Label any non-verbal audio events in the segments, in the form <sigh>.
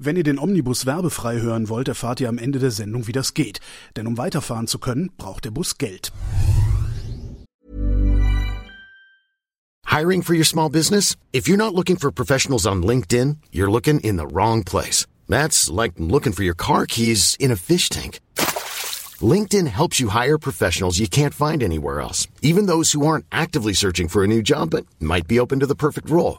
Wenn ihr den Omnibus werbefrei hören wollt, erfahrt ihr am Ende der Sendung, wie das geht. Denn um weiterfahren zu können, braucht der Bus Geld. Hiring for your small business? If you're not looking for professionals on LinkedIn, you're looking in the wrong place. That's like looking for your car keys in a fish tank. LinkedIn helps you hire professionals you can't find anywhere else, even those who aren't actively searching for a new job but might be open to the perfect role.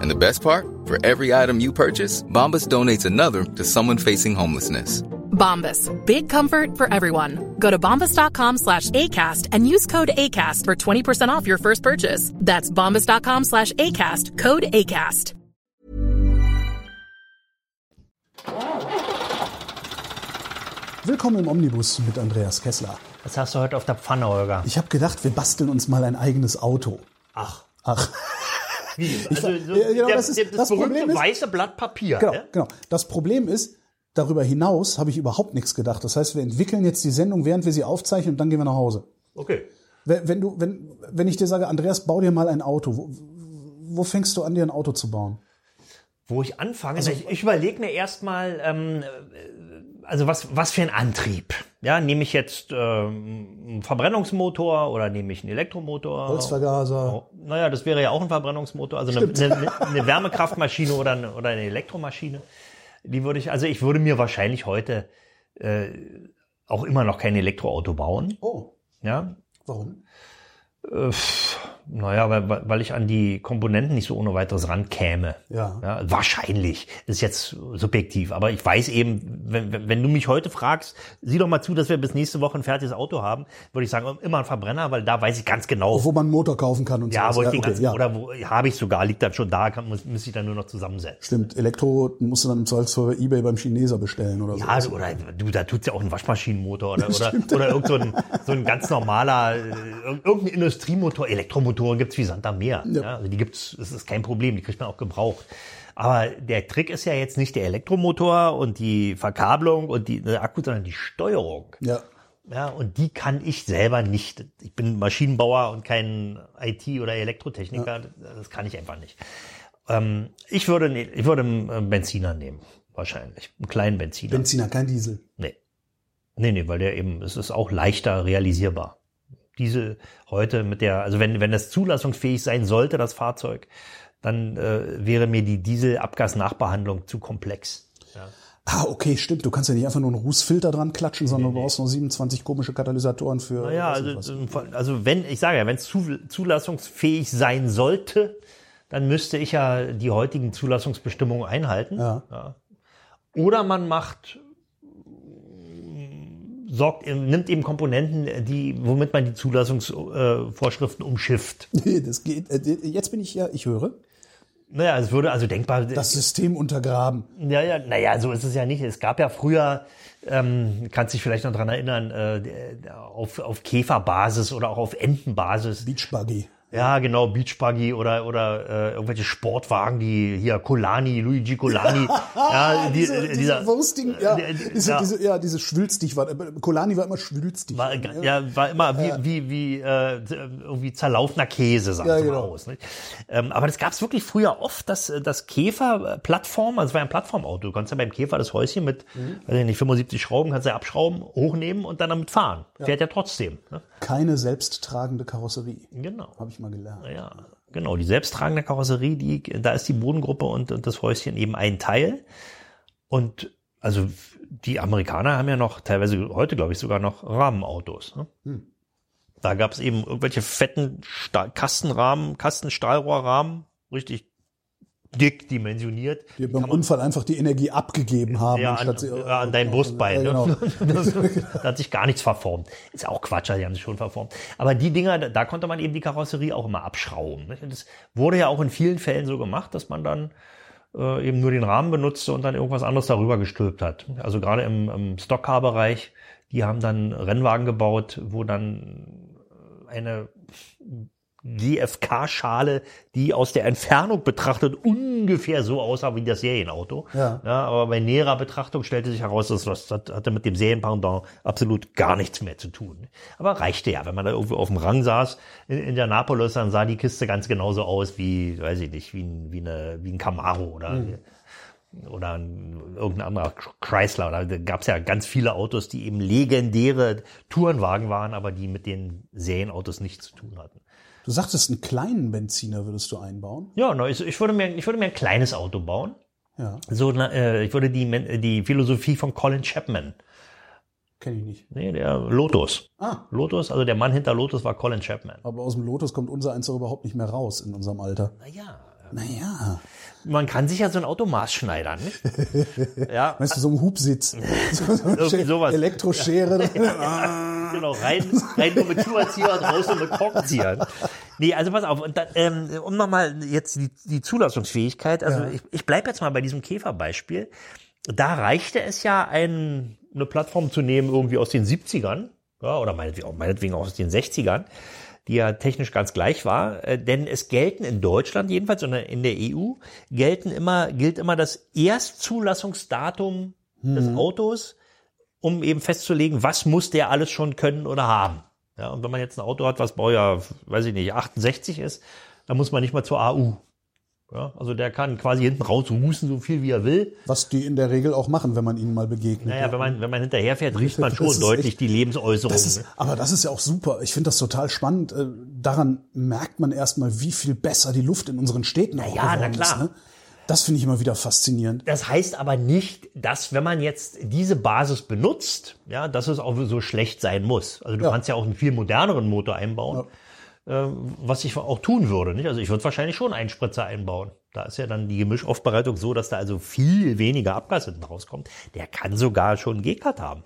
And the best part? For every item you purchase, Bombas donates another to someone facing homelessness. Bombas. Big comfort for everyone. Go to bombas.com slash ACAST and use code ACAST for 20% off your first purchase. That's bombas.com slash ACAST. Code ACAST. Willkommen im Omnibus mit Andreas Kessler. Was hast du heute auf der Pfanne, Holger? Ich habe gedacht, wir basteln uns mal ein eigenes Auto. Ach. Ach. Wie? Also, so, Ja, genau, der, das ist- der, das, das berühmte Problem ist- weiße Blatt Papier. Genau, ja? genau. Das Problem ist, darüber hinaus habe ich überhaupt nichts gedacht. Das heißt, wir entwickeln jetzt die Sendung, während wir sie aufzeichnen und dann gehen wir nach Hause. Okay. Wenn, wenn, du, wenn, wenn ich dir sage, Andreas, bau dir mal ein Auto, wo, wo fängst du an, dir ein Auto zu bauen? Wo ich anfange, Also ich, ich überlege mir erstmal, ähm, äh, also was, was für ein Antrieb. Ja, nehme ich jetzt ähm, einen Verbrennungsmotor oder nehme ich einen Elektromotor? Holzvergaser. Oh, naja, das wäre ja auch ein Verbrennungsmotor, also eine, eine, eine Wärmekraftmaschine oder eine, oder eine Elektromaschine. Die würde ich, also ich würde mir wahrscheinlich heute äh, auch immer noch kein Elektroauto bauen. Oh, Ja, warum? Äh, naja, weil, weil ich an die Komponenten nicht so ohne weiteres rankäme. Ja. ja. Wahrscheinlich. Ist jetzt subjektiv. Aber ich weiß eben, wenn, wenn du mich heute fragst, sieh doch mal zu, dass wir bis nächste Woche ein fertiges Auto haben, würde ich sagen, immer ein Verbrenner, weil da weiß ich ganz genau. Wo man einen Motor kaufen kann und ja, sowas. wo ich den okay, ganzen, ja. oder wo habe ich sogar, liegt dann schon da, kann, muss, muss ich dann nur noch zusammensetzen. Stimmt, Elektro musst du dann im Zweifelsfall bei Ebay beim Chineser bestellen oder so. Ja, also, oder du, da tut's ja auch ein Waschmaschinenmotor oder, <laughs> oder, oder irgend so ein, so ein ganz normaler, äh, irgendein Industriemotor. Elektromotoren gibt's wie Sand am Meer. Ja. also die gibt's, das ist kein Problem, die kriegt man auch gebraucht. Aber der Trick ist ja jetzt nicht der Elektromotor und die Verkabelung und die, der Akku, sondern die Steuerung. Ja. Ja, und die kann ich selber nicht. Ich bin Maschinenbauer und kein IT- oder Elektrotechniker. Das kann ich einfach nicht. Ähm, ich würde, ne- ich würde einen äh, Benziner nehmen. Wahrscheinlich. Einen kleinen Benziner. Benziner, kein Diesel. Nee. Nee, nee, weil der eben, es ist auch leichter realisierbar. Diese heute mit der, also wenn, wenn das zulassungsfähig sein sollte, das Fahrzeug, dann äh, wäre mir die Dieselabgasnachbehandlung zu komplex. Ah, okay, stimmt. Du kannst ja nicht einfach nur einen Rußfilter dran klatschen, sondern du brauchst noch 27 komische Katalysatoren für. Naja, also, was. also wenn, ich sage ja, wenn es zu, zulassungsfähig sein sollte, dann müsste ich ja die heutigen Zulassungsbestimungen einhalten. Ja. Oder man macht, sorgt, nimmt eben Komponenten, die, womit man die Zulassungsvorschriften umschifft. <laughs> Nee, das geht. äh, Jetzt bin ich ja, ich höre. Naja, es würde also denkbar. Das System untergraben. Ja, ja, naja, so ist es ja nicht. Es gab ja früher, ähm, kannst dich vielleicht noch dran erinnern, äh, auf, auf Käferbasis oder auch auf Entenbasis. Beachbuggy. Ja, genau, Beachbuggy oder oder äh, irgendwelche Sportwagen, die hier Colani, Luigi Colani, <laughs> ja, die, diese, diese dieser Wursting, ja, äh, diese, ja. diese, ja, diese schwülstig war. äh, Colani war immer schwülstig. war, ja, war immer wie, wie, wie äh, irgendwie zerlaufener Käse, sagen Ja, mal genau. aus. Nicht? Ähm, aber das gab es wirklich früher oft, dass das Käfer-Plattform, also es war ein Plattformauto, du kannst ja beim Käfer das Häuschen mit, Mhm. weiß ich nicht, 75 Schrauben, kannst du ja abschrauben, hochnehmen und dann damit fahren. Fährt ja trotzdem. Ne? Keine selbsttragende Karosserie. Genau. Habe ich mal gelernt. Ja, genau. Die selbsttragende Karosserie, die, da ist die Bodengruppe und, und das Häuschen eben ein Teil. Und also die Amerikaner haben ja noch, teilweise heute glaube ich sogar noch Rahmenautos. Ne? Da gab es eben irgendwelche fetten Stahl Kastenrahmen, Kastenstahlrohrrahmen, richtig dick dimensioniert. Die beim Unfall einfach die Energie abgegeben haben. Ja, an, sie, an dein Brustbein. Ja, genau. ne? <laughs> das, da hat sich gar nichts verformt. Ist auch Quatsch, die haben sich schon verformt. Aber die Dinger, da, konnte man eben die Karosserie auch immer abschrauben. Das wurde ja auch in vielen Fällen so gemacht, dass man dann äh, eben nur den Rahmen benutzte und dann irgendwas anderes darüber gestülpt hat. Also gerade im, im Stockcar-Bereich, die haben dann Rennwagen gebaut, wo dann eine GFK-Schale, die aus der Entfernung betrachtet ungefähr so aussah wie das Serienauto. Ja. aber bei näherer Betrachtung stellte sich heraus, dass das, das hatte mit dem Serienpendant absolut gar nichts mehr zu tun. Aber reichte ja, wenn man da irgendwo auf dem Rang saß in, der Napolis, dann sah die Kiste ganz genauso aus wie, weiß ich nicht, wie ein, wie eine, wie ein Camaro oder Mhm. oder ein, irgendein anderer Chrysler. Oder da gab es ja ganz viele Autos, die eben legendäre Tourenwagen waren, aber die mit den Serienautos nichts zu tun hatten. Du sagtest, einen kleinen Benziner würdest du einbauen. Ja, na, ich, ich, würde mir, ich würde mir ein kleines Auto bauen. Ja, So, äh, ich würde die, Men- die Philosophie von Colin Chapman, kenne ich nicht. nee, der Lotus. Ah, Lotus, also der Mann hinter Lotus war Colin Chapman. aber aus dem Lotus kommt unser eins doch überhaupt nicht mehr raus in unserem Alter. Naja, Naja, man kann sich ja so ein Auto maßschneidern, nicht? <laughs> Ja, weißt du, so ein Hubsitz. <laughs> So, so Sche- sowas. Elektroschere. <laughs> genau, rein, rein nur mit Schuherzieher und raus nur mit Korkenziehern. Nee, also pass auf, und dann, ähm, um nochmal jetzt die, die Zulassungsfähigkeit, also Ja. ich, ich bleibe jetzt mal bei diesem Käferbeispiel. Da reichte es ja, ein, eine Plattform zu nehmen, irgendwie aus den 70ern, ja, oder meinetwegen auch, meinetwegen auch aus den 60ern, die ja technisch ganz gleich war, äh, denn es gelten in Deutschland jedenfalls und in der EU gelten immer, gilt immer das Erstzulassungsdatum des Autos um eben festzulegen, was muss der alles schon können oder haben. Ja, und wenn man jetzt ein Auto hat, was Baujahr, weiß ich nicht, 68 ist, dann muss man nicht mal zur AU. Ja, also der kann quasi hinten raus husten, so viel wie er will. Was die in der Regel auch machen, wenn man ihnen mal begegnet. Naja, wenn man, wenn man hinterherfährt, riecht man schon deutlich echt- die Lebensäußerung. Das ist, aber das ist ja auch super. Ich finde das total spannend. Äh, Daran merkt man erstmal, wie viel besser die Luft in unseren Städten auch ja, na geworden klar. ist. Ne? Das finde ich immer wieder faszinierend. Das heißt aber nicht, dass wenn man jetzt diese Basis benutzt, ja, dass es auch so schlecht sein muss. Also du Ja. kannst ja auch einen viel moderneren Motor einbauen, ähm, was ich auch tun würde. Nicht? Also ich würde wahrscheinlich schon einen Spritzer einbauen. Da ist ja dann die Gemischaufbereitung so, dass da also viel weniger Abgas hinten rauskommt. Der kann sogar schon einen G-Cut haben.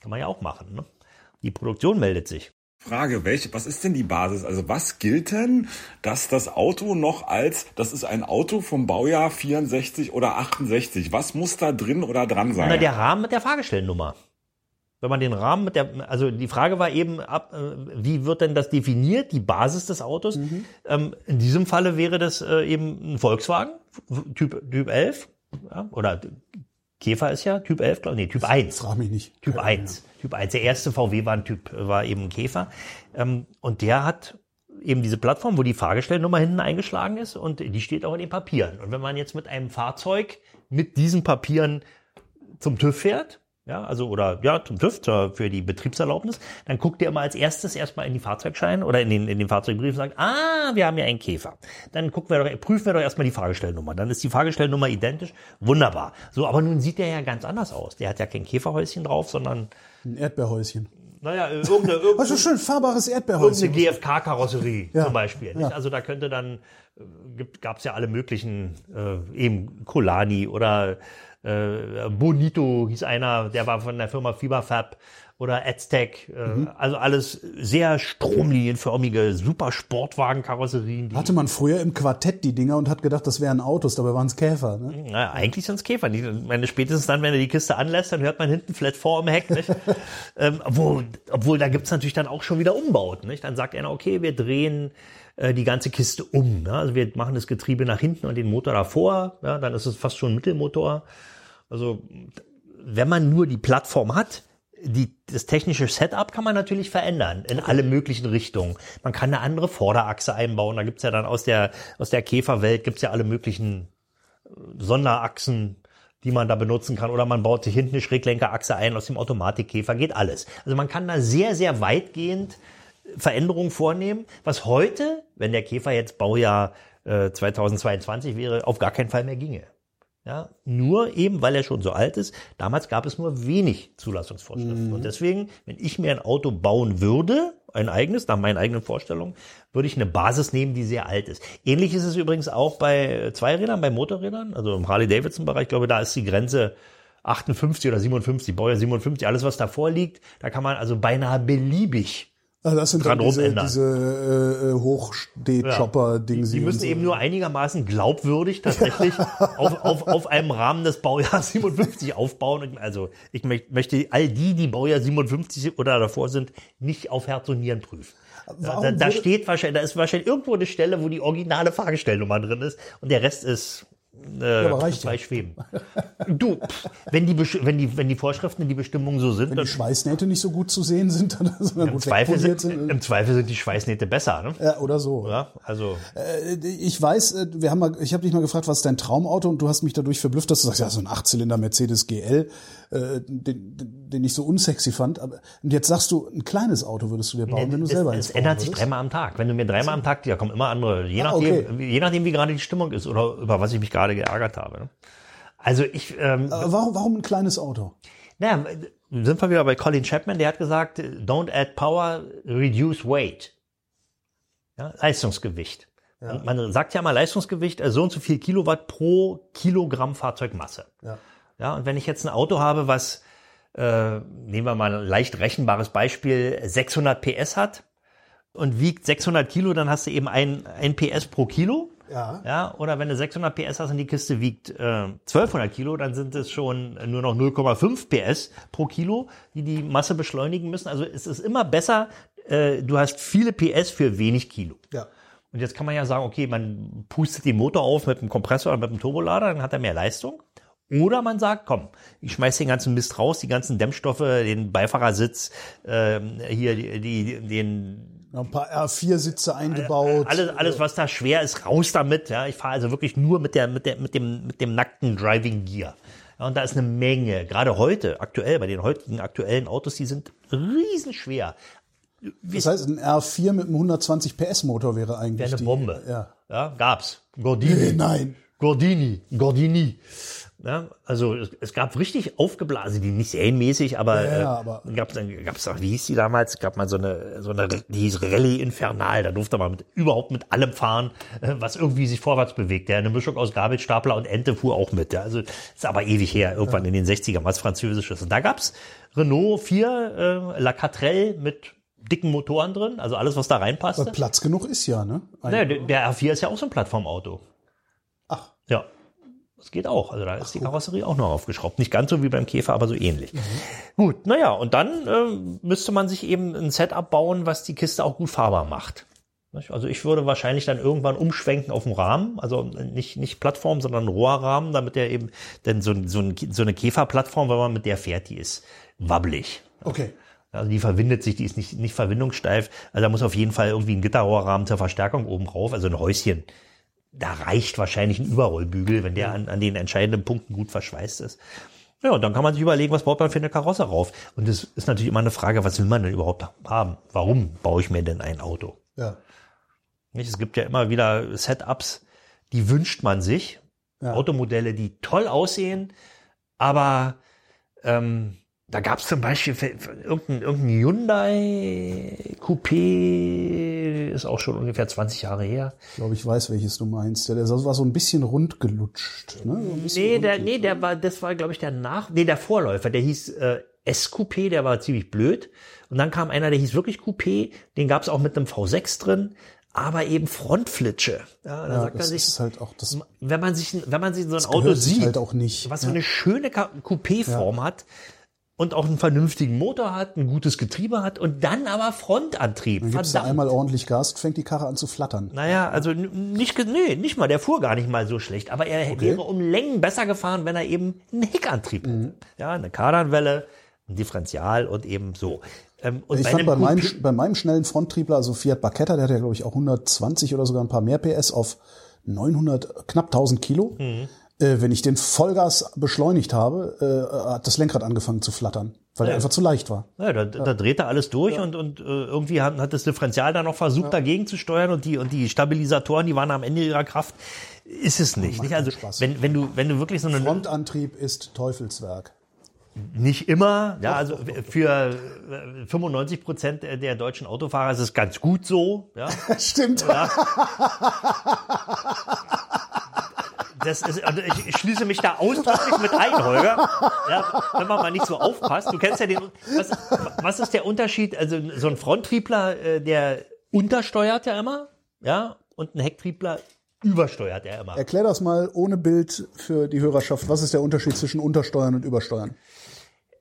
Kann man ja auch machen. Ne? Die Produktion meldet sich. Frage, welche, was ist denn die Basis? Also was gilt denn, dass das Auto noch als, das ist ein Auto vom Baujahr 64 oder 68, was muss da drin oder dran sein? Na, der Rahmen mit der Fahrgestellnummer. Wenn man den Rahmen mit der, also die Frage war eben, ab, äh, wie wird denn das definiert, die Basis des Autos? Ähm, in diesem Falle wäre das äh, eben ein Volkswagen, Typ, typ 11, ja, oder Käfer ist ja Typ 11, glaube nee, Typ 1. Frag mich nicht. Typ 1. Typ 1. Der erste VW war ein Typ, war eben ein Käfer. Ähm, und der hat eben diese Plattform, wo die Fahrgestellnummer hinten eingeschlagen ist und die steht auch in den Papieren. Und wenn man jetzt mit einem Fahrzeug mit diesen Papieren zum TÜV fährt, ja, also oder ja, zum TÜV für die Betriebserlaubnis, dann guckt der immer als erstes erstmal in die Fahrzeugschein oder in den, in den Fahrzeugbrief und sagt, ah, wir haben ja einen Käfer. Dann gucken wir doch, prüfen wir doch erstmal die Fahrgestellnummer. Dann ist die Fahrgestellnummer identisch. Wunderbar. So, aber nun sieht der ja ganz anders aus. Der hat ja kein Käferhäuschen drauf, sondern, Ein Erdbeerhäuschen. naja, irgendeine, <laughs> Also irgendeine, schön fahrbares Erdbeerhäuschen. irgendeine GFK-Karosserie Ja. zum Beispiel. Nicht? Also da könnte dann, äh, gab es ja alle möglichen, äh, eben Colani oder äh, Bonito hieß einer, der war von der Firma Fiberfab oder Aztec. Äh, Mhm. Also alles sehr stromlinienförmige, super Sportwagen-Karosserien. Hatte man früher im Quartett die Dinger und hat gedacht, das wären Autos, dabei waren es Käfer. Ne? Naja, eigentlich sind es Käfer. Die- meine, spätestens dann, wenn er die Kiste anlässt, dann hört man hinten Flat 4 im Heck. Nicht? <laughs> ähm, obwohl, obwohl, da gibt's natürlich dann auch schon wieder Umbauten. Nicht? Dann sagt einer, okay, wir drehen äh, die ganze Kiste um. Ne? Also wir machen das Getriebe nach hinten und den Motor davor. Ja? Dann ist es fast schon ein Mittelmotor. Also wenn man nur die Plattform hat, die, das technische Setup kann man natürlich verändern in alle möglichen Richtungen. Man kann eine andere Vorderachse einbauen. Da gibt's ja dann aus der, aus der Käferwelt gibt's ja alle möglichen Sonderachsen, die man da benutzen kann. Oder man baut sich hinten eine Schräglenkerachse ein aus dem Automatikkäfer. Geht alles. Also man kann da sehr, sehr weitgehend Veränderungen vornehmen, was heute, wenn der Käfer jetzt Baujahr äh, 2022 wäre, auf gar keinen Fall mehr ginge. Ja, nur eben, weil er schon so alt ist. Damals gab es nur wenig Zulassungsvorschriften. Und deswegen, wenn ich mir ein Auto bauen würde, ein eigenes, nach meinen eigenen Vorstellungen, würde ich eine Basis nehmen, die sehr alt ist. Ähnlich ist es übrigens auch bei Zweirädern, bei Motorrädern, also im Harley-Davidson-Bereich, ich glaube, da ist die Grenze 58 oder 57, Baujahr 57, alles was davor liegt, da kann man also beinahe beliebig Also das sind dann dran diese, rumändern. diese äh, Hochsteh-Chopper-Ding. Die müssen eben nur einigermaßen glaubwürdig tatsächlich <laughs> auf, auf, auf einem Rahmen des Baujahrs 57 aufbauen. Also ich möcht- möchte all die, die Baujahr 57 oder davor sind, nicht auf Herz und Nieren prüfen. Da, Warum da, steht wahrscheinlich, da ist wahrscheinlich irgendwo eine Stelle, wo die originale Fahrgestellnummer drin ist und der Rest ist äh, ja. Schweben. <laughs> Du, pff, wenn die, wenn die, wenn die Vorschriften, die Bestimmungen so sind, Wenn die Schweißnähte nicht so gut zu sehen sind, <laughs> dann sondern im gut Zweifel, sind, sind. im Zweifel sind die Schweißnähte besser. Ne? Ja, oder so. Ja, also Äh, Ich weiß, äh, wir haben mal, ich habe dich mal gefragt, was ist dein Traumauto und du hast mich dadurch verblüfft, dass du sagst, ja, so ein Achtzylinder Mercedes GL, äh, den, den ich so unsexy fand. Aber, und jetzt sagst du, ein kleines Auto würdest du dir bauen, wenn du es, selber es eins bauen ändert sich würdest? dreimal am Tag. Wenn du mir dreimal am Tag, ja, kommen immer andere, je Ah, nachdem, okay. je nachdem, wie gerade die Stimmung ist oder über was ich mich gerade geärgert habe. ne? Also ich, ähm, Aber warum, warum ein kleines Auto? naja, sind wir wieder bei Colin Chapman, der hat gesagt, don't add power, reduce weight. Ja, Leistungsgewicht. Und Man sagt ja mal Leistungsgewicht, also so und so viel Kilowatt pro Kilogramm Fahrzeugmasse. Ja. Ja, und wenn ich jetzt ein Auto habe, was, äh, nehmen wir mal ein leicht rechenbares Beispiel, 600 PS hat und wiegt 600 Kilo, dann hast du eben ein, ein PS pro Kilo. Ja. Ja, oder wenn du 600 PS hast und die Kiste wiegt äh, 1200 Kilo, dann sind es schon nur noch 0,5 PS pro Kilo, die die Masse beschleunigen müssen. Also es ist immer besser, äh, du hast viele PS für wenig Kilo. Ja. Und jetzt kann man ja sagen, okay, man pustet den Motor auf mit einem Kompressor oder mit einem Turbolader, dann hat er mehr Leistung. Oder man sagt, komm, ich schmeiß den ganzen Mist raus, die ganzen Dämmstoffe, den Beifahrersitz, ähm, hier die, die, den ein paar R4-Sitze eingebaut. alles, alles, was da schwer ist, raus damit. Ja, ich fahre also wirklich nur mit der, mit der, mit dem, mit dem nackten Driving Gear. Ja, und da ist eine Menge. Gerade heute, aktuell, bei den heutigen aktuellen Autos, die sind riesenschwer. Das heißt, ein R4 mit einem 120 PS Motor wäre eigentlich Wäre eine die, Bombe. Ja. Ja, gab's. Gordini. Nein. Gordini. Gordini. Ja, also es, es gab richtig aufgeblasen, die nicht serienmäßig, aber, Ja, äh, aber- gab's dann gab's auch, wie hieß die damals? Gab mal so eine so eine die hieß Rallye Infernal, da durfte man mit, überhaupt mit allem fahren, äh, was irgendwie sich vorwärts bewegt. Ja, eine Mischung aus Gabelstapler und Ente fuhr auch mit. Ja, also ist aber ewig her, irgendwann in den 60ern, was französisches. Und da gab's Renault 4 äh, La Catrelle mit dicken Motoren drin, also alles was da reinpasste. Aber Platz genug ist ja, ne? Ein- Naja, der, der R4 ist ja auch so ein Plattformauto. Ach. Ja. Das geht auch. Also da ist die Karosserie auch noch aufgeschraubt. Nicht ganz so wie beim Käfer, aber so ähnlich. Gut, naja, und dann ähm, müsste man sich eben ein Setup bauen, was die Kiste auch gut fahrbar macht. Also ich würde wahrscheinlich dann irgendwann umschwenken auf dem Rahmen, also nicht, nicht Plattform, sondern Rohrrahmen, damit der eben, denn so, so, ein, so eine Käferplattform, wenn man mit der fährt, die ist wabbelig. Okay. Also die verwindet sich, die ist nicht, nicht verwindungssteif. Also da muss auf jeden Fall irgendwie ein Gitterrohrrahmen zur Verstärkung oben drauf, also ein Häuschen. Da reicht wahrscheinlich ein Überrollbügel, wenn der an, an den entscheidenden Punkten gut verschweißt ist. Ja, und dann kann man sich überlegen, was baut man für eine Karosse rauf. Und es ist natürlich immer eine Frage, was will man denn überhaupt haben? Warum baue ich mir denn ein Auto? Ja. Nicht? Es gibt ja immer wieder Setups, die wünscht man sich. Ja. Automodelle, die toll aussehen, aber ähm, da gab es zum Beispiel für- für irgendein, irgendein Hyundai Coupé, ist auch schon ungefähr 20 Jahre her. Ich glaube, ich weiß, welches du meinst. Der, der war so ein bisschen rund gelutscht. Ne? So Nee, der, nee, der war, das war, glaube ich, der Nach, nee, der Vorläufer, der hieß äh, S-Coupé, der war ziemlich blöd. Und dann kam einer, der hieß wirklich Coupé, den gab es auch mit einem V6 drin, aber eben Frontflitsche. Ja, da Ja, sagt man das sich, ist halt auch das. wenn man sich, wenn man sich so ein Auto sieht, halt auch nicht. was so Ja. eine schöne Coupé-Form hat und auch einen vernünftigen Motor hat, ein gutes Getriebe hat und dann aber Frontantrieb. Dann gibst du einmal ordentlich Gas, fängt die Karre an zu flattern. Naja, also nicht, nee, nicht mal, der fuhr gar nicht mal so schlecht, aber er wäre um Längen besser gefahren, wenn er eben einen Heckantrieb Mhm. hätte. Ja, eine Kardanwelle, ein Differential und eben so. Ähm, und Ich fand einem bei meinem, bei meinem schnellen Fronttriebler, also Fiat Barchetta, der hat ja, glaube ich, auch 120 oder sogar ein paar mehr PS auf 900, knapp 1000 Kilo. Mhm. Äh, wenn ich den Vollgas beschleunigt habe, äh, hat das Lenkrad angefangen zu flattern, weil er einfach zu leicht war. Ja, da, da dreht er alles durch und, und äh, irgendwie hat, hat das Differential dann noch versucht, dagegen zu steuern und die, und die Stabilisatoren, die waren am Ende ihrer Kraft. Ist es nicht. nicht? Also, wenn, wenn, du, wenn du wirklich so eine. Frontantrieb ist Teufelswerk. Nicht immer. Ja, also für äh, 95 Prozent der deutschen Autofahrer ist es ganz gut so. Ja. <laughs> Stimmt. <laughs> das ist, also ich, schließe mich da ausdrücklich mit ein, Holger. Ja, wenn man mal nicht so aufpasst. Du kennst ja den. Was, was ist der Unterschied? Also so ein Fronttriebler, äh, der untersteuert ja immer, ja, und ein Hecktriebler übersteuert ja immer. Erklär das mal ohne Bild für die Hörerschaft. Was ist der Unterschied zwischen Untersteuern und Übersteuern?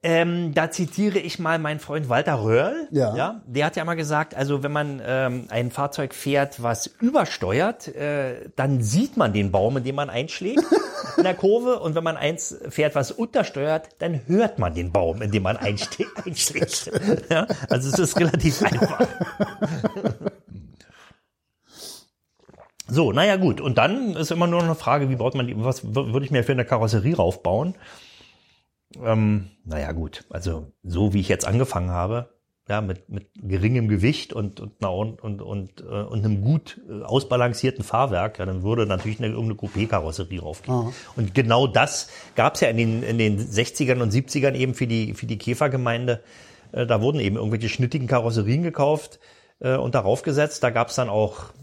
Ähm, da zitiere ich mal meinen Freund Walter Röhrl. Ja. ja. Der hat ja mal gesagt, also wenn man ähm, ein Fahrzeug fährt, was übersteuert, äh, dann sieht man den Baum, in dem man einschlägt <laughs> in der Kurve. Und wenn man eins fährt, was untersteuert, dann hört man den Baum, in dem man einste- <laughs> einschlägt. ja. Also es ist relativ einfach. So, naja gut. Und dann ist immer nur noch eine Frage, wie baut man die, was wür- würde ich mir für eine Karosserie raufbauen? Ähm, naja gut, also so wie ich jetzt angefangen habe, ja, mit, mit geringem Gewicht und, und, na, und, und, und, äh, und einem gut äh, ausbalancierten Fahrwerk, ja, dann würde natürlich eine, irgendeine Coupé-Karosserie raufgehen. Und genau das gab's ja in den, in den 60ern und 70ern eben für die, für die Käfergemeinde. Äh, da wurden eben irgendwelche schnittigen Karosserien gekauft und darauf gesetzt. Da gab's dann auch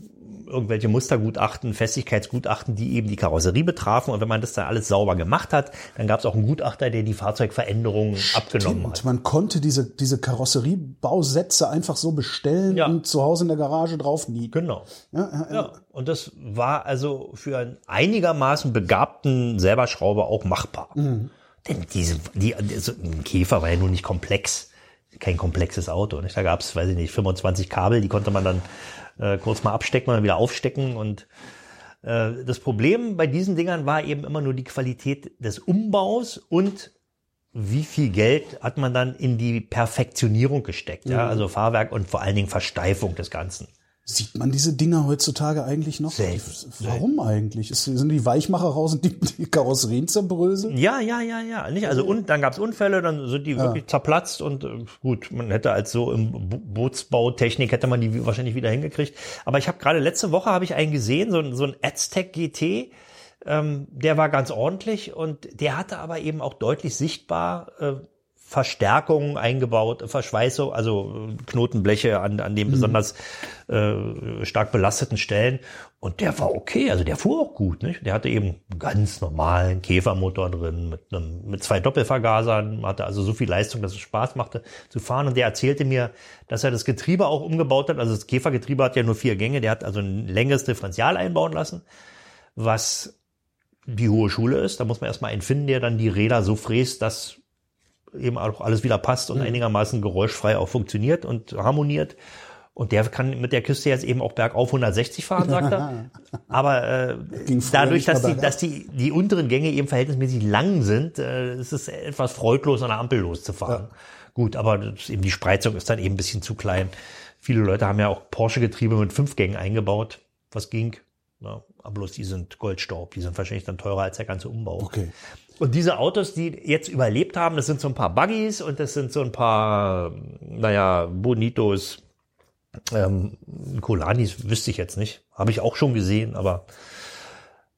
irgendwelche Mustergutachten, Festigkeitsgutachten, die eben die Karosserie betrafen. Und wenn man das dann alles sauber gemacht hat, dann gab es auch einen Gutachter, der die Fahrzeugveränderungen abgenommen Und hat. man konnte diese, diese Karosseriebausätze einfach so bestellen Ja. und zu Hause in der Garage drauf nieten. Genau. Ja, ja, ja. Und das war also für einen einigermaßen begabten Selberschrauber auch machbar. Denn diese, die, so ein Käfer war ja nun nicht komplex. Kein komplexes Auto. Nicht? Da gab es, weiß ich nicht, 25 Kabel, die konnte man dann äh, kurz mal abstecken und dann wieder aufstecken. Und äh, das Problem bei diesen Dingern war eben immer nur die Qualität des Umbaus und wie viel Geld hat man dann in die Perfektionierung gesteckt. Ja? Also Fahrwerk und vor allen Dingen Versteifung des Ganzen. Sieht man diese Dinger heutzutage eigentlich noch? Selten. Warum eigentlich? Ist, sind die Weichmacher raus und die, die Karosserien zerbröseln? Ja, ja, ja, ja. Nicht? Also und dann gab's Unfälle, dann sind die wirklich zerplatzt und äh, gut, man hätte als so im Bo- Bootsbautechnik hätte man die wahrscheinlich wieder hingekriegt. Aber ich habe gerade letzte Woche habe ich einen gesehen, so ein, so ein Aztec GT, ähm, der war ganz ordentlich und der hatte aber eben auch deutlich sichtbar äh, Verstärkungen eingebaut, Verschweißung, also äh, Knotenbleche an, an den besonders äh, stark belasteten Stellen. Und der war okay, also der fuhr auch gut. Nicht? Der hatte eben einen ganz normalen Käfermotor drin mit, einem, mit zwei Doppelvergasern, hatte also so viel Leistung, dass es Spaß machte zu fahren. Und der erzählte mir, dass er das Getriebe auch umgebaut hat. Also das Käfergetriebe hat ja nur vier Gänge, der hat also ein längeres Differential einbauen lassen, was die hohe Schule ist. Da muss man erstmal einen finden, der dann die Räder so fräst, dass eben auch alles wieder passt und einigermaßen geräuschfrei auch funktioniert und harmoniert. Und der kann mit der Kiste jetzt eben auch bergauf 160 fahren, sagt er. <laughs> Aber äh, dadurch, dass, die, bergab. dass die, die unteren Gänge eben verhältnismäßig lang sind, äh, ist es etwas freudlos an der Ampel loszufahren. Gut, aber eben die Spreizung ist dann eben ein bisschen zu klein. Viele Leute haben ja auch Porsche-Getriebe mit fünf Gängen eingebaut, was ging. Ja, aber bloß die sind Goldstaub, die sind wahrscheinlich dann teurer als der ganze Umbau. Okay. Und diese Autos, die jetzt überlebt haben, das sind so ein paar Buggies und das sind so ein paar, naja, Bonitos, ähm, Colanis wüsste ich jetzt nicht. Habe ich auch schon gesehen, aber